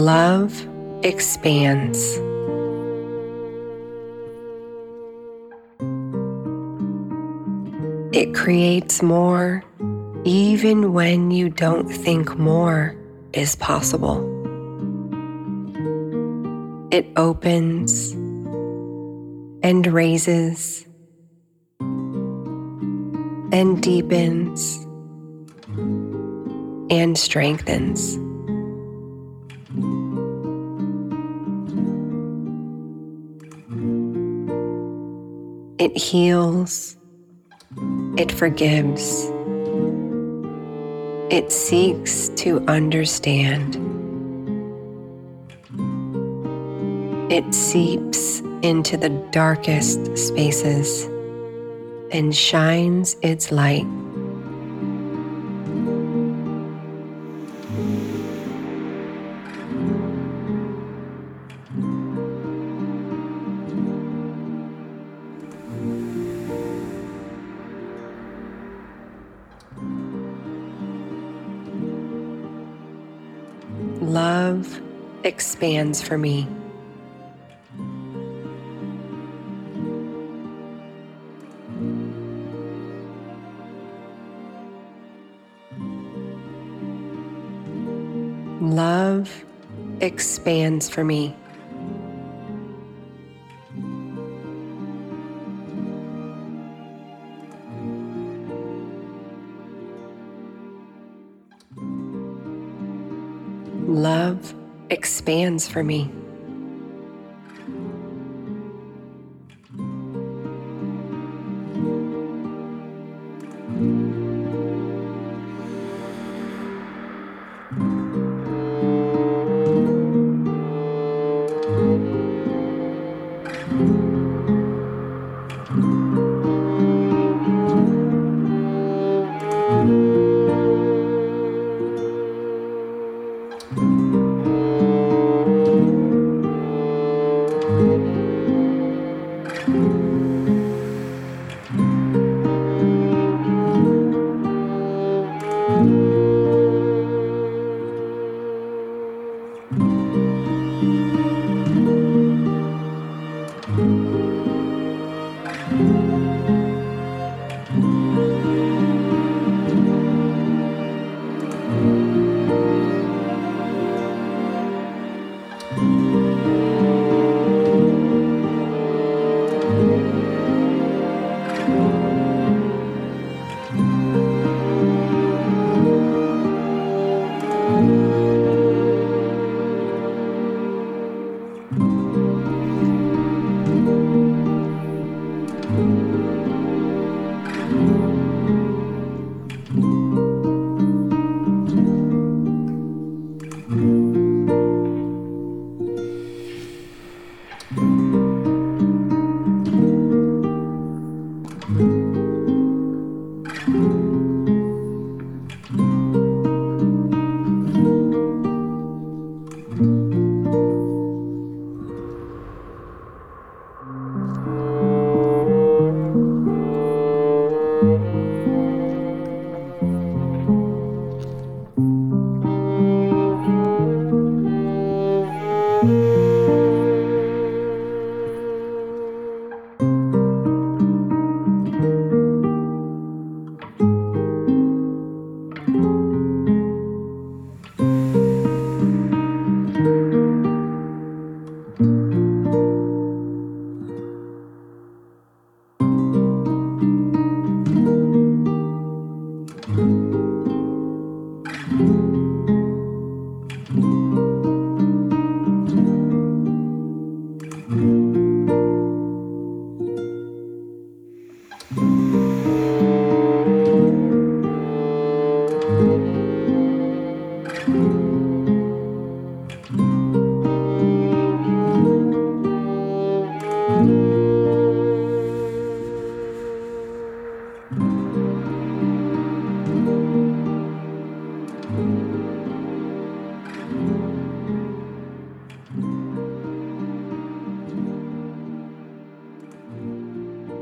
Love expands. It creates more even when you don't think more is possible. It opens and raises and deepens and strengthens. It heals. It forgives. It seeks to understand. It seeps into the darkest spaces and shines its light. Love expands for me. Love expands for me. For me.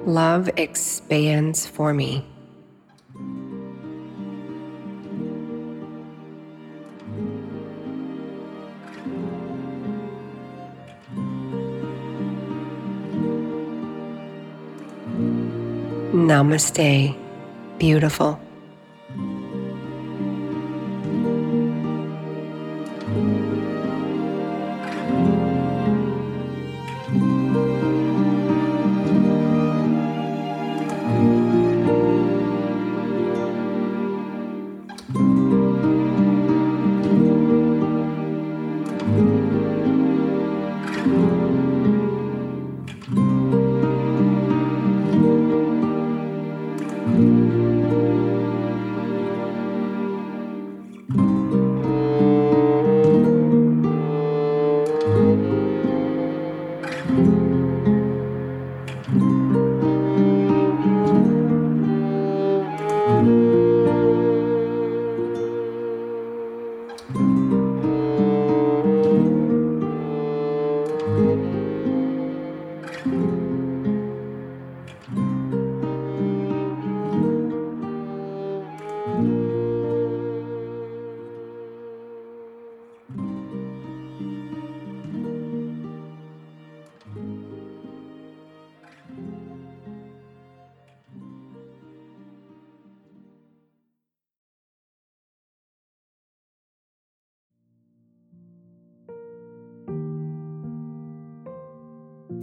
Love expands for me. Namaste, beautiful.